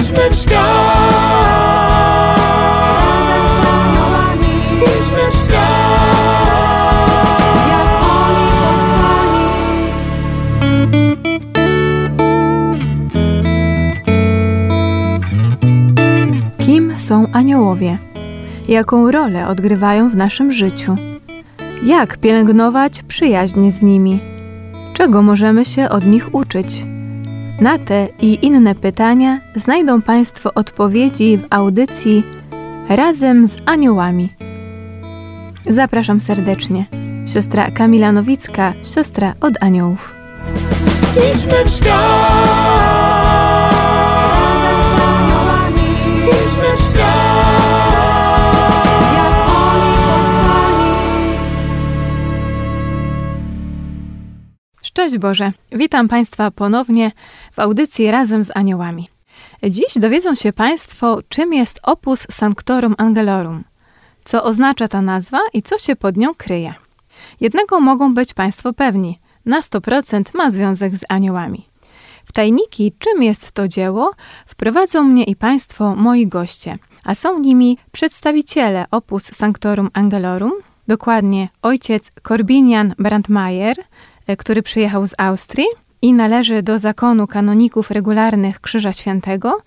Idźmy w świat. Idźmy w świat. jak oni posłani. Kim są aniołowie? Jaką rolę odgrywają w naszym życiu? Jak pielęgnować przyjaźń z nimi? Czego możemy się od nich uczyć? Na te i inne pytania znajdą Państwo odpowiedzi w audycji Razem z Aniołami. Zapraszam serdecznie. Siostra Kamila Nowicka, siostra od aniołów. Idźmy w świat. Szczęść Boże! Witam Państwa ponownie w audycji Razem z Aniołami. Dziś dowiedzą się Państwo, czym jest Opus Sanctorum Angelorum, co oznacza ta nazwa i co się pod nią kryje. Jednego mogą być Państwo pewni, na 100% ma związek z aniołami. W tajniki, czym jest to dzieło, wprowadzą mnie i Państwo moi goście, a są nimi przedstawiciele Opus Sanctorum Angelorum, dokładnie ojciec Corbinian Brandmeier, e, który przyjechał z Austrii i należy do zakonu kanoników regularnych Krzyża Świętego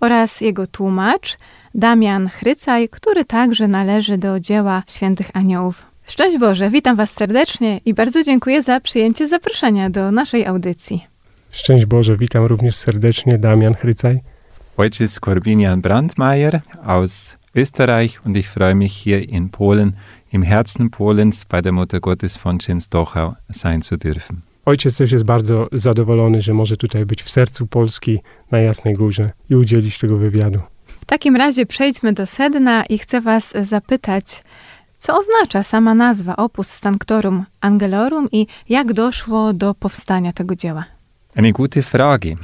oraz jego tłumacz Damian Chrycaj, który także należy do dzieła świętych aniołów. Szczęść Boże, witam Was serdecznie i bardzo dziękuję za przyjęcie zaproszenia do naszej audycji. Szczęść Boże, witam również serdecznie Damian Chrycaj. Ojciec Corbinian Brandmeier aus Österreich und ich freue mich hier in Polen, im Herzen Polens bei der Mutter Gottes von Częstochow sein zu dürfen. Ojciec też jest bardzo zadowolony, że może tutaj być w sercu Polski na Jasnej Górze i udzielić tego wywiadu. W takim razie przejdźmy do sedna i chcę Was zapytać, co oznacza sama nazwa Opus Sanctorum Angelorum i jak doszło do powstania tego dzieła? Eine gute Frage.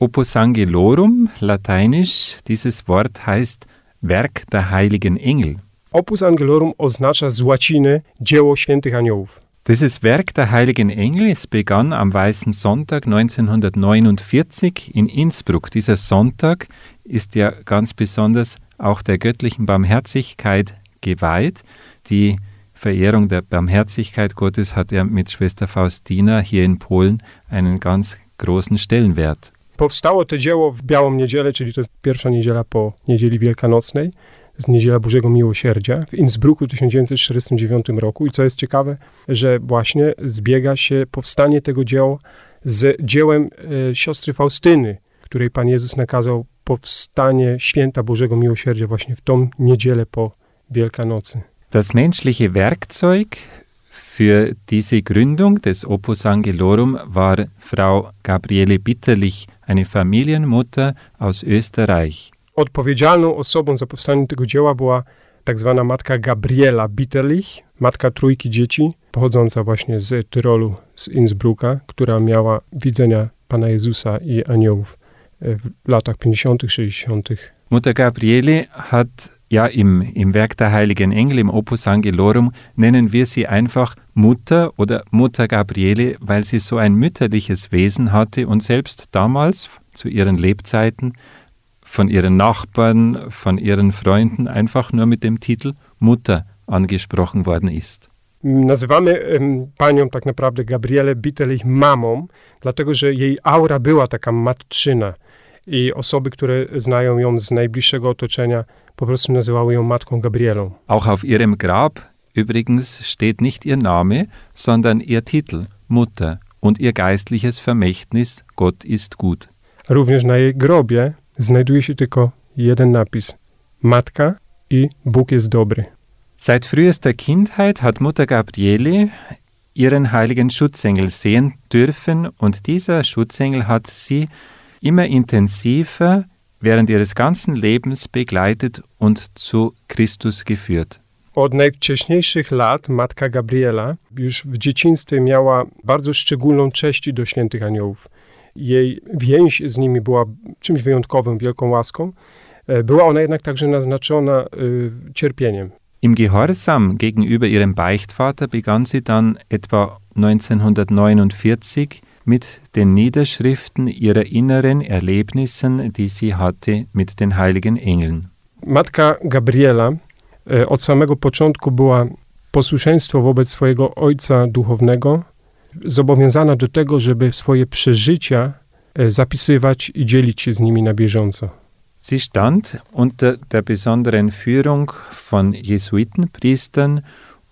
Opus Angelorum, lateinisch, dieses Wort heißt Werk der heiligen Engel. Opus Angelorum oznacza z łaciny dzieło świętych aniołów. Dieses Werk der heiligen Engel es begann am Weißen Sonntag 1949 in Innsbruck. Dieser Sonntag ist ja ganz besonders auch der göttlichen Barmherzigkeit geweiht. Die Verehrung der Barmherzigkeit Gottes hat ja mit Schwester Faustina hier in Polen einen ganz großen Stellenwert. Powstało to dzieło w Białą Niedzielę, czyli to jest pierwsza niedziela po Niedzieli Wielkanocnej. Jest Niedziela Bożego Miłosierdzia w Innsbrucku w 1949 roku. I co jest ciekawe, że właśnie zbiega się powstanie tego dzieła z dziełem e, siostry Faustyny, której Pan Jezus nakazał powstanie święta Bożego Miłosierdzia właśnie w tą niedzielę po Wielkanocy. Das menschliche Werkzeug für diese Gründung des Opus Angelorum war Frau Gabriele Bitterlich, eine Familienmutter aus Österreich. Odpowiedzialną osobą za powstanie tego dzieła była tak zwana matka Gabriela Bitterlich, matka trójki dzieci, pochodząca właśnie z Tyrolu, z Innsbrucka, która miała widzenia Pana Jezusa i aniołów e, w latach 50., 60. Mutter Gabriele hat ja im, im Werk der heiligen Engel, im Opus Angelorum, nennen wir sie einfach Mutter oder Mutter Gabriele, weil sie so ein mütterliches Wesen hatte und selbst damals, zu ihren Lebzeiten, von ihren Nachbarn, von ihren Freunden einfach nur mit dem Titel Mutter angesprochen worden ist. Nazywamy panią tak naprawdę Gabrielę Bitterlich mamą, dlatego że jej aura była taka matczyna i osoby, które znają ją z najbliższego otoczenia, po prostu nazywały ją matką Gabrielą. Auch auf ihrem Grab übrigens steht nicht ihr Name, sondern ihr Titel Mutter und ihr geistliches Vermächtnis Gott ist gut. Również na jej grobie znajduje się tylko jeden napis: Matka i Bóg jest dobry. Seit frühester Kindheit hat Mutter Gabriele ihren heiligen Schutzengel sehen dürfen und dieser Schutzengel hat sie immer intensiver während ihres ganzen Lebens begleitet und zu Christus geführt. Od najwcześniejszych lat matka Gabriela już w dzieciństwie miała bardzo szczególną cześć do świętych aniołów. Jej więź z nimi była czymś wyjątkowym, wielką łaską. E, Była ona jednak także naznaczona y, cierpieniem. Im Gehorsam gegenüber ihrem Beichtvater begann sie dann etwa 1949 mit den Niederschriften ihrer inneren Erlebnissen, die sie hatte mit den heiligen Engeln. Matka Gabriela e, od samego początku była posłuszeństwo wobec swojego ojca duchownego, zobowiązana do tego, żeby swoje przeżycia e, zapisywać i dzielić się z nimi na bieżąco. Sie stand unter der besonderen Führung von Jesuitenpriestern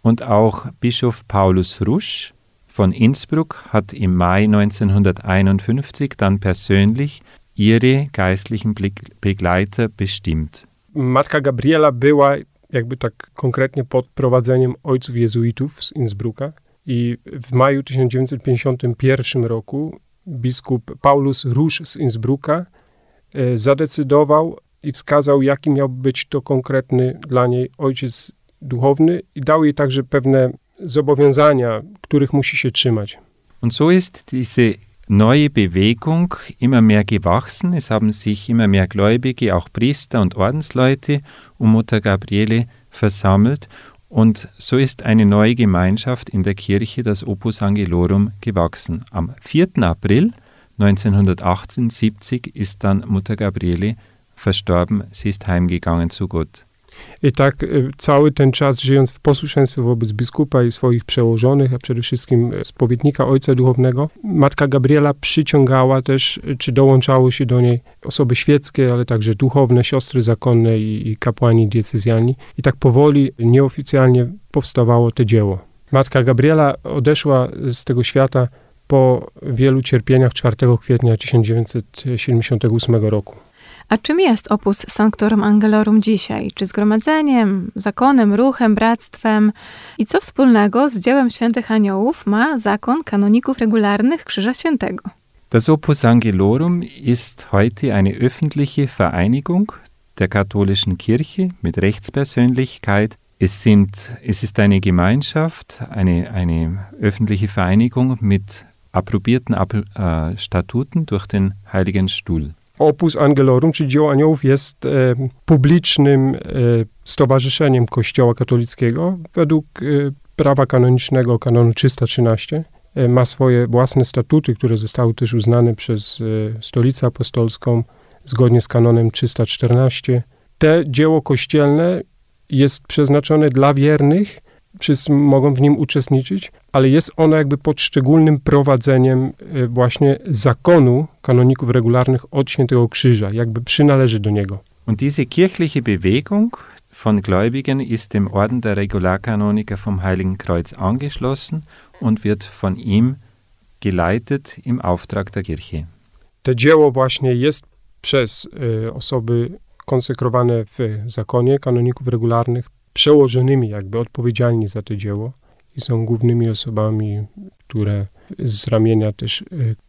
und auch Bischof Paulus Rusch von Innsbruck hat im Mai 1951 dann persönlich ihre geistlichen Beg- Begleiter bestimmt. Matka Gabriela była jakby tak konkretnie pod prowadzeniem ojców jezuitów z Innsbrucka i w maju 1951 roku biskup Paulus Róż z Innsbrucka e, zadecydował i wskazał, jaki miał być to konkretny dla niej ojciec duchowny i dał jej także pewne zobowiązania, których musi się trzymać. Und so ist diese neue Bewegung immer mehr gewachsen. Es haben sich immer mehr Gläubige, auch Priester und Ordensleute um Mutter Gabriele versammelt. Und so ist eine neue Gemeinschaft in der Kirche, das Opus Angelorum, gewachsen. Am 4. April 1978 ist dann Mutter Gabriele verstorben. Sie ist heimgegangen zu Gott. I tak e, cały ten czas żyjąc w posłuszeństwie wobec biskupa i swoich przełożonych, a przede wszystkim e, spowiednika ojca duchownego, matka Gabriela przyciągała też, e, czy dołączały się do niej osoby świeckie, ale także duchowne, siostry zakonne i, i kapłani diecezjalni. I tak powoli, nieoficjalnie powstawało to dzieło. Matka Gabriela odeszła z tego świata po wielu cierpieniach 4 kwietnia 1978 roku. A czym jest opus Sanctorum Angelorum dzisiaj? Czy zgromadzeniem, zakonem, ruchem, bractwem? I co wspólnego z dziełem świętych aniołów ma zakon kanoników regularnych Krzyża Świętego? Das Opus Angelorum ist heute eine öffentliche Vereinigung der katholischen Kirche mit Rechtspersönlichkeit. Es, sind, es ist eine Gemeinschaft, eine, eine öffentliche Vereinigung mit approbierten Ab äh, Statuten durch den Heiligen Stuhl. Opus Angelorum, czy Dzieło Aniołów, jest e, publicznym e, stowarzyszeniem Kościoła katolickiego według e, prawa kanonicznego, kanonu 313. E, ma swoje własne statuty, które zostały też uznane przez e, Stolicę Apostolską zgodnie z kanonem 314. Te dzieło kościelne jest przeznaczone dla wiernych, wszyscy mogą w nim uczestniczyć, ale jest ono jakby pod szczególnym prowadzeniem e, właśnie zakonu kanoników regularnych od Świętego Krzyża, jakby przynależy do niego. Und diese kirchliche Bewegung von Gläubigen ist dem Orden der Regularkanoniker vom Heiligen Kreuz angeschlossen und wird von ihm geleitet im Auftrag der Kirche. To dzieło właśnie jest przez e, osoby konsekrowane w zakonie kanoników regularnych, przełożonymi jakby odpowiedzialni za to dzieło i są głównymi osobami, które z ramienia też e,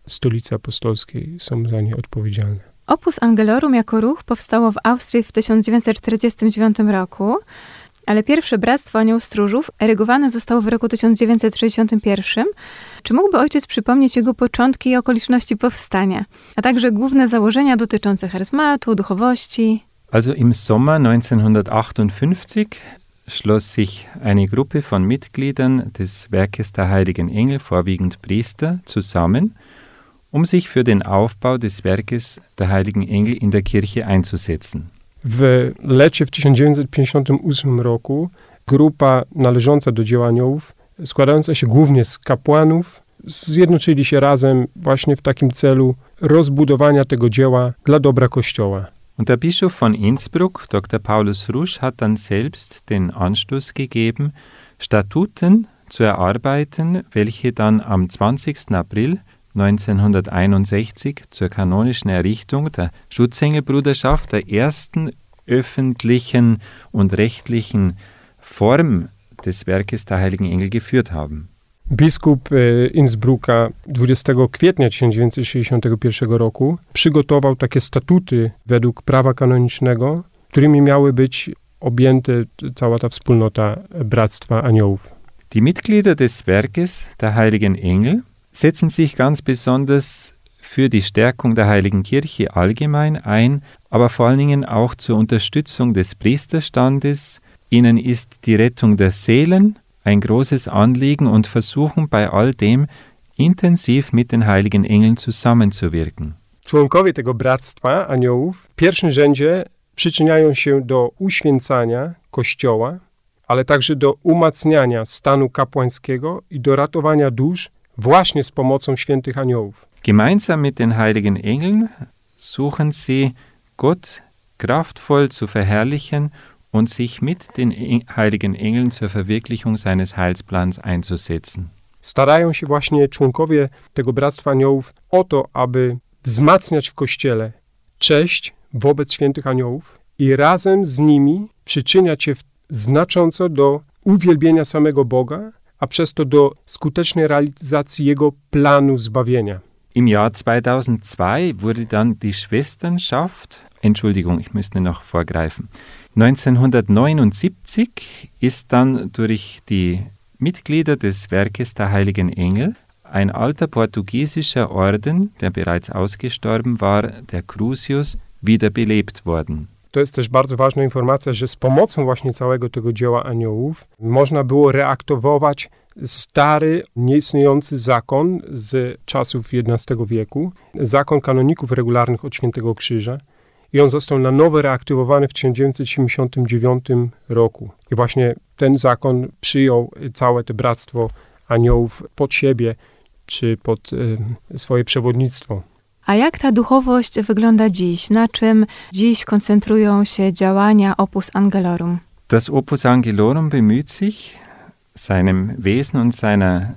Stolicy Apostolskiej są za nie odpowiedzialne. Opus Angelorum jako ruch powstało w Austrii w 1949 roku, ale pierwsze Bractwo Anioł Stróżów erygowane zostało w roku 1961. Czy mógłby ojciec przypomnieć jego początki i okoliczności powstania, a także główne założenia dotyczące charyzmatu, duchowości? Also im Sommer 1958 schloss sich eine Gruppe von Mitgliedern des Werkes der Heiligen Engel, vorwiegend Priester, zusammen, um sich für den Aufbau des Werkes der Heiligen Engel in der Kirche einzusetzen. W lecie w 1958 roku grupa należąca do dzieła aniołów, składająca się głównie z kapłanów, zjednoczyli się razem właśnie w takim celu rozbudowania tego dzieła dla dobra Kościoła. Und der Bischof von Innsbruck, Dr. Paulus Rusch, hat dann selbst den Anstoß gegeben, Statuten zu erarbeiten, welche dann am 20. April 1961 zur kanonischen Errichtung der Schutzengelbruderschaft, der ersten öffentlichen und rechtlichen Form des Werkes der Heiligen Engel geführt haben. Biskup e, Innsbrucka 20 kwietnia 1961 roku przygotował takie statuty według prawa kanonicznego, którymi miały być objęte cała ta wspólnota Bractwa Aniołów. Die Mitglieder des Werkes der Heiligen Engel setzen sich ganz besonders für die Stärkung der Heiligen Kirche allgemein ein, aber vor allen Dingen auch zur Unterstützung des Priesterstandes. Ihnen ist die Rettung der Seelen ein großes Anliegen und versuchen bei all dem intensiv mit den heiligen Engeln zusammenzuwirken. Członkowie tego bractwa aniołów w pierwszym rzędzie przyczyniają się do uświęcania Kościoła, ale także do umacniania stanu kapłańskiego i do ratowania dusz właśnie z pomocą świętych aniołów. Gemeinsam mit den heiligen Engeln suchen sie Gott kraftvoll zu verherrlichen und sich mit den en heiligen Engeln zur Verwirklichung seines Heilsplans einzusetzen. Starają się właśnie członkowie tego bractwa aniołów o to, aby wzmacniać w Kościele cześć wobec świętych aniołów i razem z nimi przyczyniać się znacząco do uwielbienia samego Boga, a przez to do skutecznej realizacji Jego planu zbawienia. Im Jahr 2002 wurde dann die Schwesternschaft, Entschuldigung, ich müsste noch vorgreifen, 1979 ist dann durch die Mitglieder des Werkes der Heiligen Engel ein alter portugiesischer Orden, der bereits ausgestorben war, der Crucius, wiederbelebt worden. To jest też bardzo ważna informacja, że z pomocą właśnie całego tego dzieła aniołów można było reaktywować stary, nieistniejący zakon z czasów XI wieku, zakon kanoników regularnych od Świętego Krzyża. I on został na nowo reaktywowany w 1979 roku. I właśnie ten zakon przyjął całe to bractwo aniołów pod siebie, czy pod e, swoje przewodnictwo. A jak ta duchowość wygląda dziś? Na czym dziś koncentrują się działania Opus Angelorum? Das Opus Angelorum bemüht sich, seinem Wesen und seiner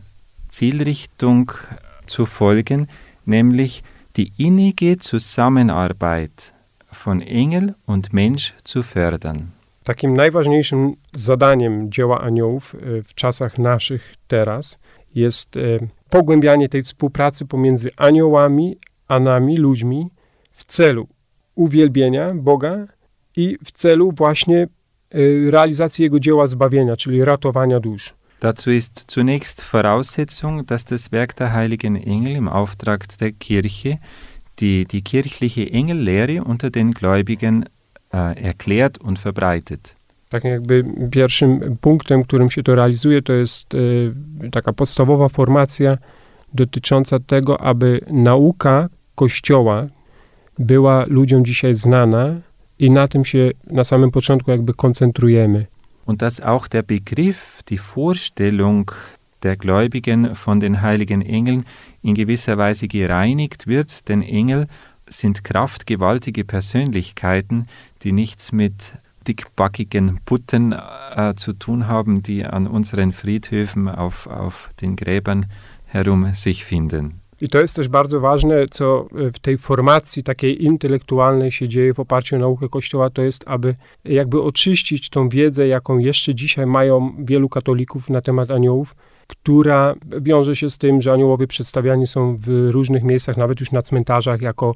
Zielrichtung zu folgen, nämlich die innige Zusammenarbeit von Engel und Mensch zu fördern. Takim najważniejszym zadaniem dzieła aniołów e, w czasach naszych teraz jest e, pogłębianie tej współpracy pomiędzy aniołami a nami, ludźmi, w celu uwielbienia Boga i w celu właśnie e, realizacji Jego dzieła zbawienia, czyli ratowania dusz. Dazu ist zunächst Voraussetzung, dass das Werk der heiligen Engel im Auftrag der Kirche die, die kirchliche Engellehre unter den Gläubigen äh, erklärt und verbreitet. Tak jakby pierwszym punktem, którym się to realizuje, to jest e, taka podstawowa formacja dotycząca tego, aby nauka Kościoła była ludziom dzisiaj znana i na tym się na samym początku jakby koncentrujemy. Und dass auch der Begriff, die Vorstellung der Gläubigen von den heiligen Engeln in gewisser Weise gereinigt wird, denn Engel sind kraftgewaltige Persönlichkeiten, die nichts mit dickbackigen Putten äh, zu tun haben, die an unseren Friedhöfen auf, auf den Gräbern herum sich finden. I to jest też bardzo ważne, co e, w tej formacji takiej intelektualnej się dzieje w oparciu o naukę Kościoła, to jest, aby jakby oczyścić tą wiedzę, jaką jeszcze dzisiaj mają wielu katolików na temat aniołów, która wiąże się z tym, że aniołowie przedstawiani są w różnych miejscach, nawet już na cmentarzach, jako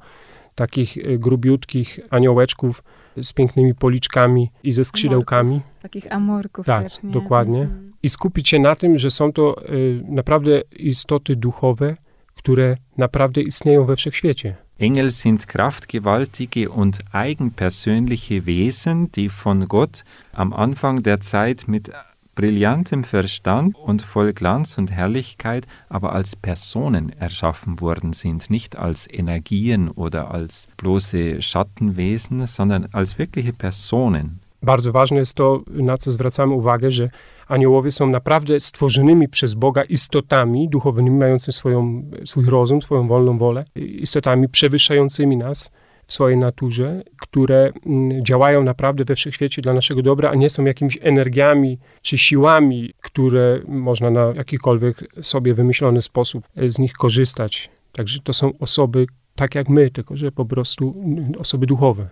takich e, grubiutkich aniołeczków z pięknymi policzkami i ze skrzydełkami. Takich amorków Tak, też, nie? dokładnie. Mhm. I skupić się na tym, że są to y, naprawdę istoty duchowe, które naprawdę istnieją we wszechświecie. Engel sind kraftgewaltige und eigenpersönliche Wesen, die von Gott am Anfang der Zeit mit brillantem Verstand und voll Glanz und Herrlichkeit, aber als Personen erschaffen worden sind, nicht als Energien oder als bloße Schattenwesen, sondern als wirkliche Personen. Bardzo ważne jest to, na co zwracamy uwagę, że aniołowie są naprawdę stworzonymi przez Boga istotami duchowymi, mającymi swoją, swój rozum, swoją wolną wolę, istotami przewyższającymi nas swojej naturze, które mm, działają naprawdę we wszechświecie dla naszego dobra, a nie są jakimiś energiami czy siłami, które można na jakikolwiek sobie wymyślony sposób e, z nich korzystać. Także to są osoby tak jak my, tylko że po prostu mm, osoby duchowe.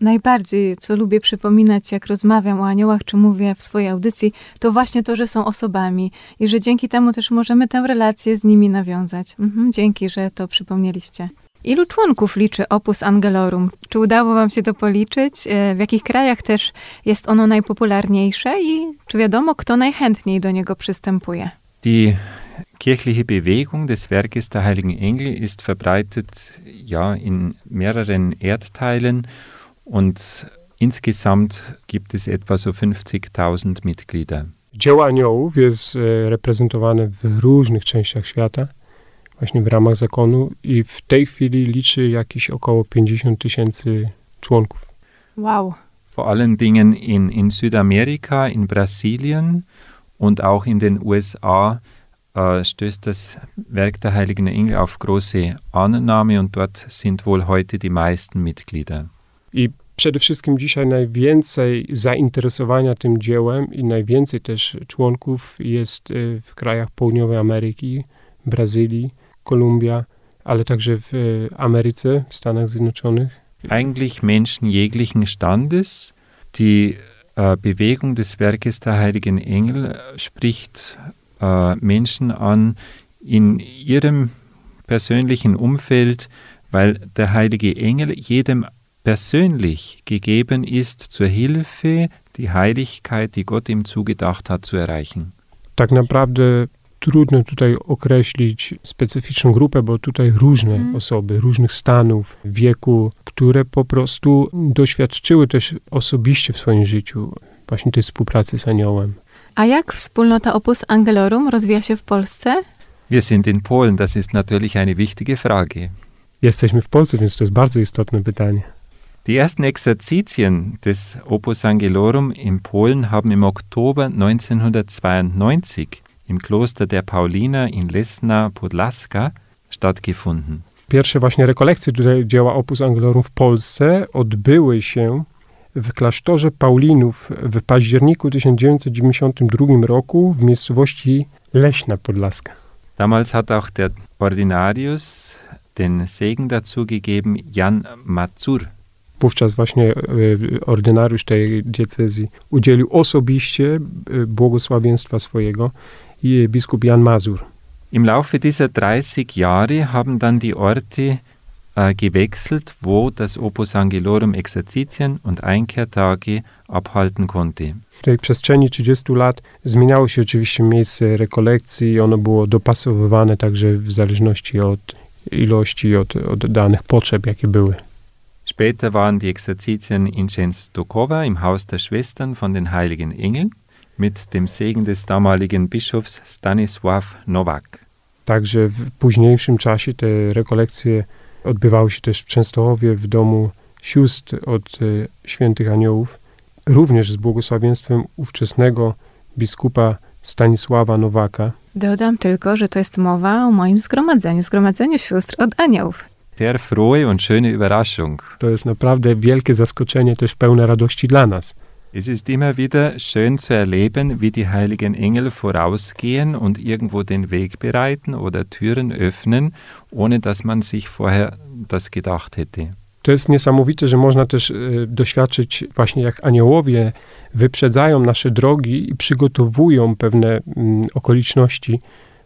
Najbardziej, co lubię przypominać, jak rozmawiam o aniołach, czy mówię w swojej audycji, to właśnie to, że są osobami i że dzięki temu też możemy tę relację z nimi nawiązać. Mhm, dzięki, że to przypomnieliście. Ilu członków liczy Opus Angelorum? Czy udało Wam się to policzyć? E, W jakich krajach też jest ono najpopularniejsze i czy wiadomo, kto najchętniej do niego przystępuje? Die kirchliche Bewegung des Werkes der heiligen Engel ist verbreitet ja in mehreren Erdteilen und insgesamt gibt es etwa so 50.000 Mitglieder. Dzieło aniołów jest e, reprezentowane w różnych częściach świata właśnie w ramach zakonu i w tej chwili liczy jakieś około 50 tysięcy członków. Wow. Vor allen Dingen in, in Südamerika, in Brasilien und auch in den USA äh, stößt das Werk der Heiligen Engel auf große Annahme und dort sind wohl heute die meisten Mitglieder. I przede wszystkim dzisiaj najwięcej zainteresowania tym dziełem i najwięcej też członków jest y, w krajach południowej Ameryki, Brazylii, Kolumbia, ale także w y, Ameryce, w Stanach Zjednoczonych. Eigentlich Menschen jeglichen Standes. Die äh, Bewegung des Werkes der Heiligen Engel äh, spricht äh, Menschen an in ihrem persönlichen Umfeld, weil der heilige Engel jedem persönlich gegeben ist, zur Hilfe die Heiligkeit, die Gott ihm zugedacht hat, zu erreichen. Tak naprawdę trudno tutaj określić specyficzną grupę, bo tutaj różne Mm. osoby, różnych stanów, wieku, które po prostu doświadczyły też osobiście w swoim życiu właśnie tej współpracy z aniołem. A jak wspólnota Opus Angelorum rozwija się w Polsce? Wir sind in Polen, das ist natürlich eine wichtige Frage. Jesteśmy w Polsce, więc to jest bardzo istotne pytanie. Die ersten Exerzitien des Opus Angelorum in Polen haben im Oktober 1992 im Kloster der Pauliner in Lesna Podlaska stattgefunden. Pierwsze właśnie rekolekcje dzieła Opus Angelorum w Polsce odbyły się w klasztorze Paulinów w październiku 1992 roku w miejscowości Leśna Podlaska. Damals hat auch der Ordinarius den Segen dazu gegeben, Jan Mazur. Wówczas właśnie e, ordynariusz tej diecezji udzielił osobiście e, błogosławieństwa swojego biskup Jan Mazur. Im Laufe dieser 30 Jahre haben dann die Orte äh, gewechselt, wo das Opus Angelorum Exerzitien und Einkehrtage abhalten konnte. W tej przestrzeni 30 lat zmieniało się oczywiście miejsce rekolekcji ono było dopasowywane także w zależności od ilości, od, od danych potrzeb, jakie były. Später waren die Exerzitien in Częstochowa im Haus der Schwestern von den Heiligen Engeln mit dem Segen des damaligen Bischofs Stanisław Nowak. Także w późniejszym czasie te rekolekcje odbywały się też w Częstochowie w domu sióstr od e, świętych aniołów, również z błogosławieństwem ówczesnego biskupa Stanisława Nowaka. Dodam tylko, że to jest mowa o moim zgromadzeniu, zgromadzeniu sióstr od aniołów. Sehr frohe und schöne Überraschung. To jest naprawdę wielkie zaskoczenie, też pełne radości dla nas. Es ist immer wieder schön zu erleben, wie die heiligen Engel vorausgehen und irgendwo den Weg bereiten oder Türen öffnen, ohne dass man sich vorher das gedacht hätte. To jest niesamowite, że można też e, doświadczyć właśnie jak aniołowie wyprzedzają nasze drogi i przygotowują pewne mm, okoliczności,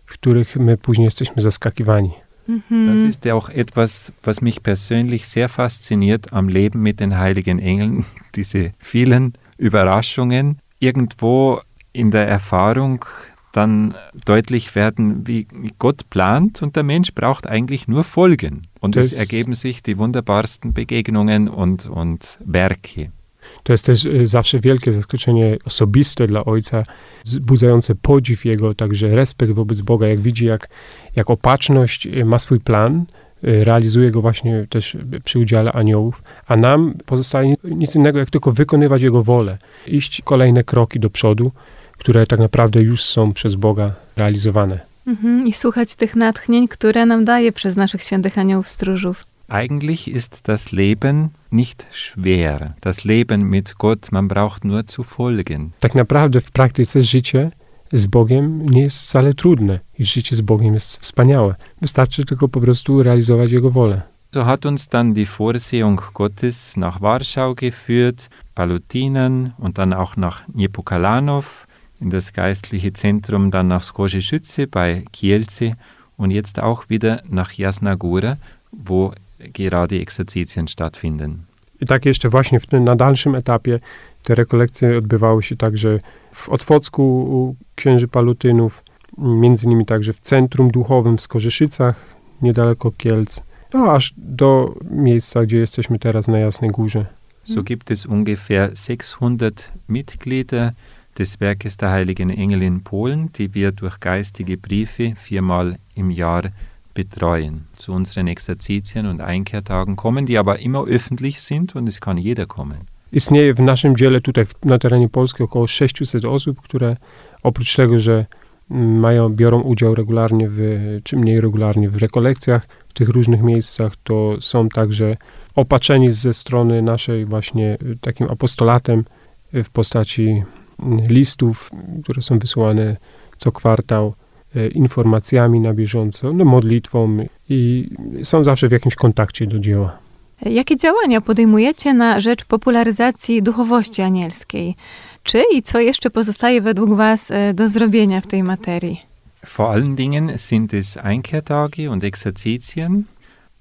w których my później jesteśmy zaskakiwani. Das Mhm. ist ja auch etwas, was mich persönlich sehr fasziniert am Leben mit den heiligen Engeln, diese vielen Überraschungen. Irgendwo in der Erfahrung dann deutlich werden, wie Gott plant und der Mensch braucht eigentlich nur folgen. Und es Das- ergeben sich die wunderbarsten Begegnungen und, und Werke. To jest też e, zawsze wielkie zaskoczenie osobiste dla ojca, wzbudzające podziw jego, także respekt wobec Boga, jak widzi, jak, jak opatrzność e, ma swój plan, realizuje go właśnie też przy udziale aniołów, a nam pozostaje ni- nic innego, jak tylko wykonywać jego wolę, iść kolejne kroki do przodu, które tak naprawdę już są przez Boga realizowane. Mhm. I słuchać tych natchnień, które nam daje przez naszych świętych aniołów stróżów. Eigentlich ist das Leben nicht schwer. Das Leben mit Gott, man braucht nur zu folgen. Tak naprawdę w praktyce życie z Bogiem nie jest wcale trudne i życie z Bogiem jest wspaniałe. Wystarczy tylko po prostu realizować Jego wolę. So hat uns dann die Vorsehung Gottes nach Warschau geführt, Palutinen und dann auch nach Niepokalanów, in das geistliche Zentrum, dann nach Skorze-Schütze bei Kielce und jetzt auch wieder nach Jasna wo gerade Exerzitien stattfinden. I tak jeszcze właśnie w tym, na dalszym etapie te rekolekcje odbywały się także w Otwocku u księży Palutynów, między innymi także w Centrum Duchowym w Skorzyszycach, niedaleko Kielc, no aż do miejsca, gdzie jesteśmy teraz na Jasnej Górze. So gibt es ungefähr 600 Mitglieder des Werkes der Heiligen Engel in Polen, die wir durch geistige Briefe viermal im Jahr betreuen. Zu unseren Exerzitien und Einkehrtagen kommen, die aber immer öffentlich sind und es kann jeder kommen. Istnieje w naszym dziele tutaj na terenie Polski około 600 osób, które oprócz tego, że mają, biorą udział regularnie, w, czy mniej regularnie w rekolekcjach w tych różnych miejscach, to są także opatrzeni ze strony naszej właśnie y, takim apostolatem y, w postaci mm, listów, które są wysyłane co kwartał, y, informacjami na bieżąco, no, modlitwą i są zawsze w jakimś kontakcie do dzieła. Jakie działania podejmujecie na rzecz popularyzacji duchowości anielskiej? Czy i co jeszcze pozostaje według Was e, do zrobienia w tej materii? Vor allen Dingen sind es Einkehrtage und Exerzitien,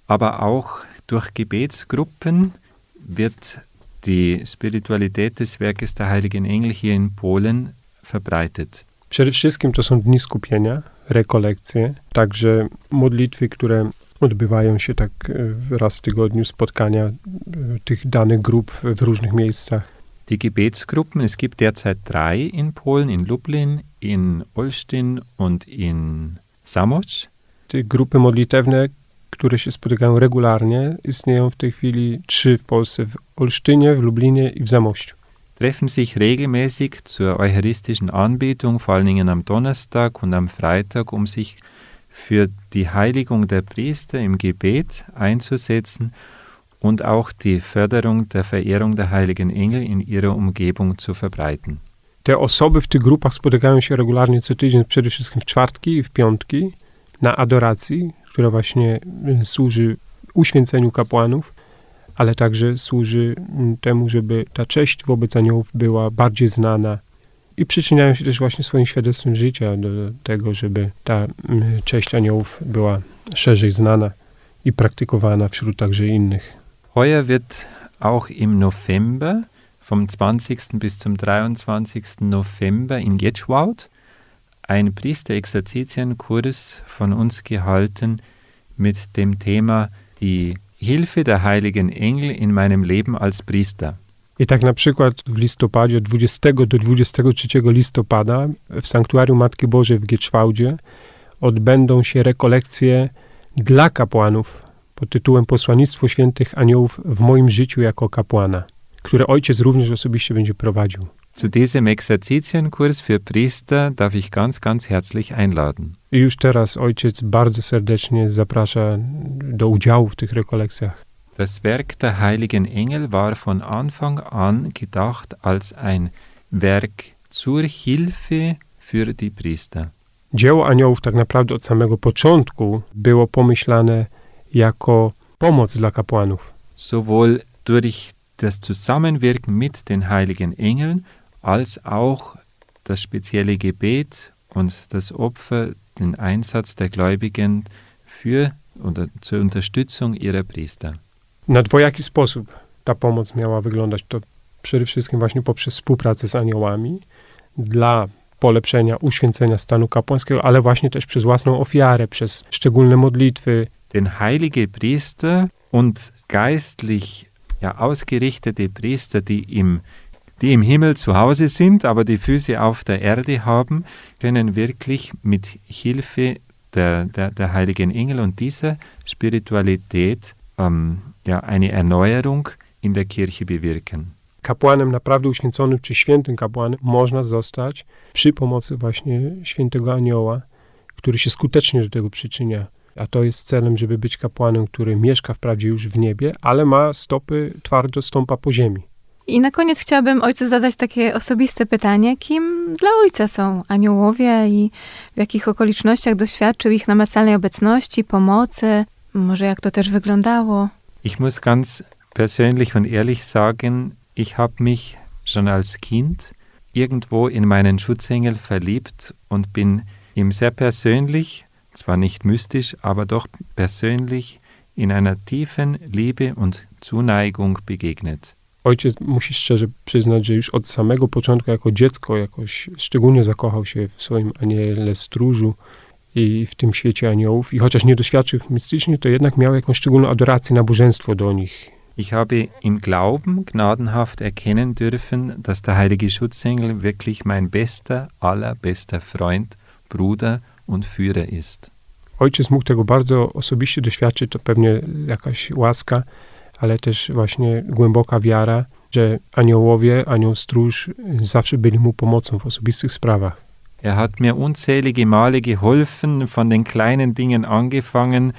aber auch durch Gebetsgruppen wird die Spiritualität des Werkes der Heiligen Engel hier in Polen verbreitet. Przede wszystkim to są dni skupienia, rekolekcje, także modlitwy, które odbywają się tak e, raz w tygodniu, spotkania e, tych danych grup w różnych miejscach. Die Gebetsgruppen, es gibt derzeit drei in Polen, in Lublin, in Olsztyn und in Zamość. Te grupy modlitewne, które się spotykają regularnie, istnieją w tej chwili trzy w Polsce, w Olsztynie, w Lublinie i w Zamościu. treffen sich regelmäßig zur eucharistischen Anbetung, vor allen Dingen am Donnerstag und am Freitag, um sich für die Heiligung der Priester im Gebet einzusetzen und auch die Förderung der Verehrung der heiligen Engel in ihrer Umgebung zu verbreiten. Te osoby w tych grupach spotykają się regularnie co tydzień, przede wszystkim w czwartki i w piątki, na adoracji, która właśnie y, służy uświęceniu kapłanów, ale także służy temu, żeby ta cześć wobec aniołów była bardziej znana i przyczyniają się też właśnie swoim świadectwem życia do tego, żeby ta mm, cześć aniołów była szerzej znana i praktykowana wśród także innych. Heuer wird auch im November, vom 20. bis zum 23. November in Getschwaut, ein Priester-Exerzitienkurs von uns gehalten mit dem Thema Die Hilfe der heiligen Engel in meinem Leben als Priester. I tak na przykład w listopadzie, od 20 do 23 listopada w Sanktuarium Matki Bożej w Gieczwałdzie odbędą się rekolekcje dla kapłanów pod tytułem Posłannictwo Świętych Aniołów w moim życiu jako kapłana, które ojciec również osobiście będzie prowadził. Zu diesem Exerzitienkurs für Priester darf ich ganz, ganz herzlich einladen. I już teraz ojciec bardzo serdecznie zaprasza do udziału w tych rekolekcjach. Das Werk der heiligen Engel war von Anfang an gedacht als ein Werk zur Hilfe für die Priester. Dzieło aniołów tak naprawdę od samego początku było pomyślane jako pomoc dla kapłanów. sowohl durch das Zusammenwirken mit den heiligen Engeln als auch das spezielle Gebet und das Opfer, den Einsatz der Gläubigen für oder zur Unterstützung ihrer Priester. Na dwojaki sposób ta pomoc miała wyglądać. To przede wszystkim właśnie poprzez współpracę z aniołami dla polepszenia, uświęcenia stanu kapłańskiego, ale właśnie też przez własną ofiarę, przez szczególne modlitwy. Denn heilige Priester und geistlich ja, ausgerichtete Priester, die im, die im Himmel zu Hause sind, aber die Füße auf der Erde haben, können wirklich mit Hilfe der, der, der heiligen Engel und dieser Spiritualität ähm, ja, eine Erneuerung in der Kirche bewirken. Kapłanem naprawdę uświęconym, czy świętym kapłanem można zostać przy pomocy właśnie świętego anioła, który się skutecznie do tego przyczynia. A to jest celem, żeby być kapłanem, który mieszka wprawdzie już w niebie, ale ma stopy twardo stąpa po ziemi. I na koniec chciałabym ojcu zadać takie osobiste pytanie, kim dla ojca są aniołowie i w jakich okolicznościach doświadczył ich namacalnej obecności, pomocy, może jak to też wyglądało? Ich muss ganz persönlich und ehrlich sagen, ich habe mich schon als Kind irgendwo in meinen Schutzengel verliebt und bin ihm sehr persönlich, zwar nicht mystisch, aber doch persönlich in einer tiefen Liebe und Zuneigung begegnet. Ojciec musi szczerze przyznać, że już od samego początku jako dziecko jakoś szczególnie zakochał się w swoim aniele stróżu i w tym świecie aniołów. I chociaż nie doświadczył ich mistycznie, to jednak miał jakąś szczególną adorację, nabożeństwo do nich. Ich habe im Glauben gnadenhaft erkennen dürfen, dass der heilige Schutzengel wirklich mein bester, allerbester Freund, Bruder und Führer ist. ojciec mógł tego bardzo osobiście doświadczyć, to pewnie jakaś łaska, ale też właśnie głęboka wiara, że aniołowie, anioł stróż zawsze byli mu pomocą w osobistych sprawach. Er hat mir unzählige Male geholfen, von den kleinen Dingen angefangen,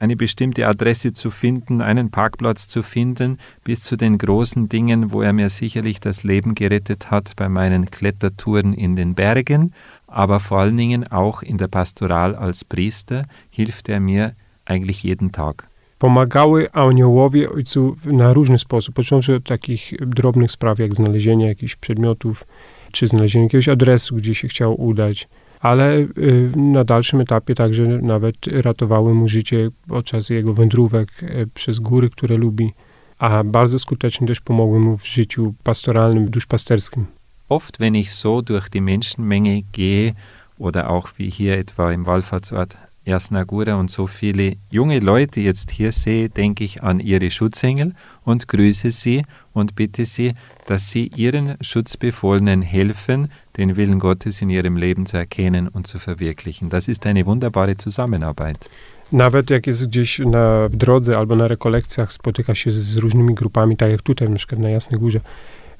eine bestimmte Adresse zu finden, einen Parkplatz zu finden, bis zu den großen Dingen, wo er mir sicherlich das Leben gerettet hat bei meinen Klettertouren in den Bergen, aber vor allen Dingen auch in der Pastoral als Priester hilft er mir eigentlich jeden Tag. Pomagały aniołowie ojcu na różny sposób, począwszy od takich drobnych spraw, jak znalezienie jakichś przedmiotów, czy znalezienie jakiegoś adresu, gdzie się chciał udać, ale y, na dalszym etapie także nawet ratowały mu życie podczas jego wędrówek y, przez góry, które lubi, a bardzo skutecznie też pomogły mu w życiu pastoralnym, duszpasterskim. Oft, wenn ich so durch die Menschenmenge gehe oder auch wie hier etwa im Wallfahrtsort Jasnagura und so viele junge Leute jetzt hier sehe, denke ich an ihre Schutzengel und grüße sie und bitte sie, dass sie ihren Schutzbefohlenen helfen, den Willen Gottes in ihrem Leben zu erkennen und zu verwirklichen. Das ist eine wunderbare Zusammenarbeit. Nawet jak jest gdzieś na, w drodze albo na rekolekcjach, spotyka się z, z różnymi grupami, tak jak tutaj, na przykład na Jasnej Górze,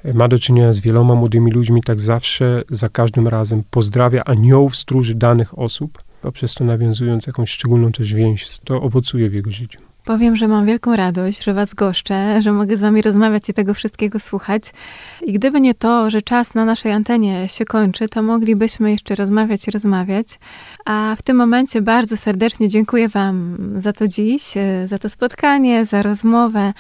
e, ma do czynienia z wieloma młodymi ludźmi, tak zawsze, za każdym razem pozdrawia aniołów stróży danych osób, poprzez to nawiązując jakąś szczególną też więź, to owocuje w jego życiu. Powiem, że mam wielką radość, że Was goszczę, że mogę z Wami rozmawiać i tego wszystkiego słuchać. I gdyby nie to, że czas na naszej antenie się kończy, to moglibyśmy jeszcze rozmawiać i rozmawiać. A w tym momencie bardzo serdecznie dziękuję Wam za to dziś, e, za to spotkanie, za rozmowę,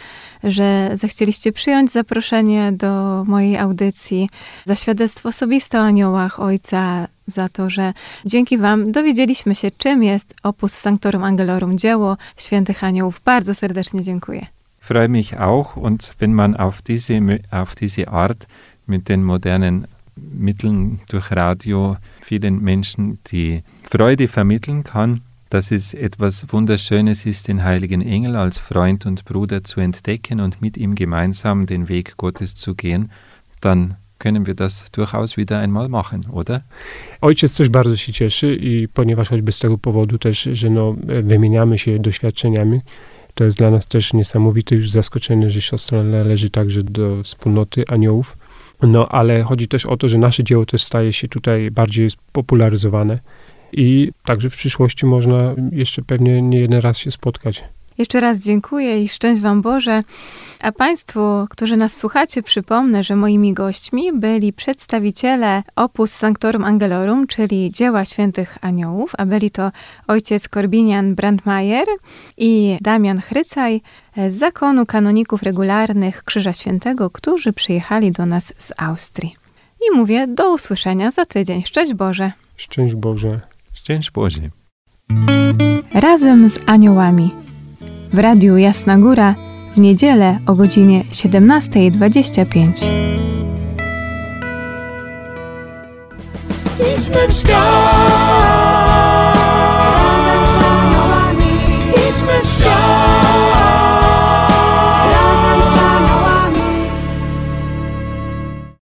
że zechcieliście przyjąć zaproszenie do mojej audycji, za świadectwo osobiste o aniołach Ojca, za to, że dzięki Wam dowiedzieliśmy się, czym jest Opus Sanctorum Angelorum, dzieło świętych aniołów. Bardzo serdecznie dziękuję. freue mich auch und wenn man auf diese, auf diese Art mit den modernen Mitteln durch Radio vielen Menschen die Freude vermitteln kann, dass es etwas Wunderschönes ist, den heiligen Engel als Freund und Bruder zu entdecken und mit ihm gemeinsam den Weg Gottes zu gehen, dann können wir das durchaus wieder einmal machen, oder? Ojciec też bardzo się cieszy i ponieważ choćby z tego powodu też, że no, e, wymieniamy się doświadczeniami, to jest dla nas też niesamowite już zaskoczenie, że siostra należy także do wspólnoty aniołów. No ale chodzi też o to, że nasze dzieło też staje się tutaj bardziej popularyzowane i także w przyszłości można jeszcze pewnie nie jeden raz się spotkać. Jeszcze raz dziękuję i szczęść Wam Boże. A Państwu, którzy nas słuchacie, przypomnę, że moimi gośćmi byli przedstawiciele Opus Sanctorum Angelorum, czyli dzieła świętych aniołów, a byli to ojciec Korbinian Brandmeier i Damian Chrycaj z zakonu kanoników regularnych Krzyża Świętego, którzy przyjechali do nas z Austrii. I mówię do usłyszenia za tydzień. Szczęść Boże. Szczęść Boże. Szczęść Boże. Razem z aniołami. W radiu Jasna Góra w niedzielę o godzinie 17.25. Idźmy w świat,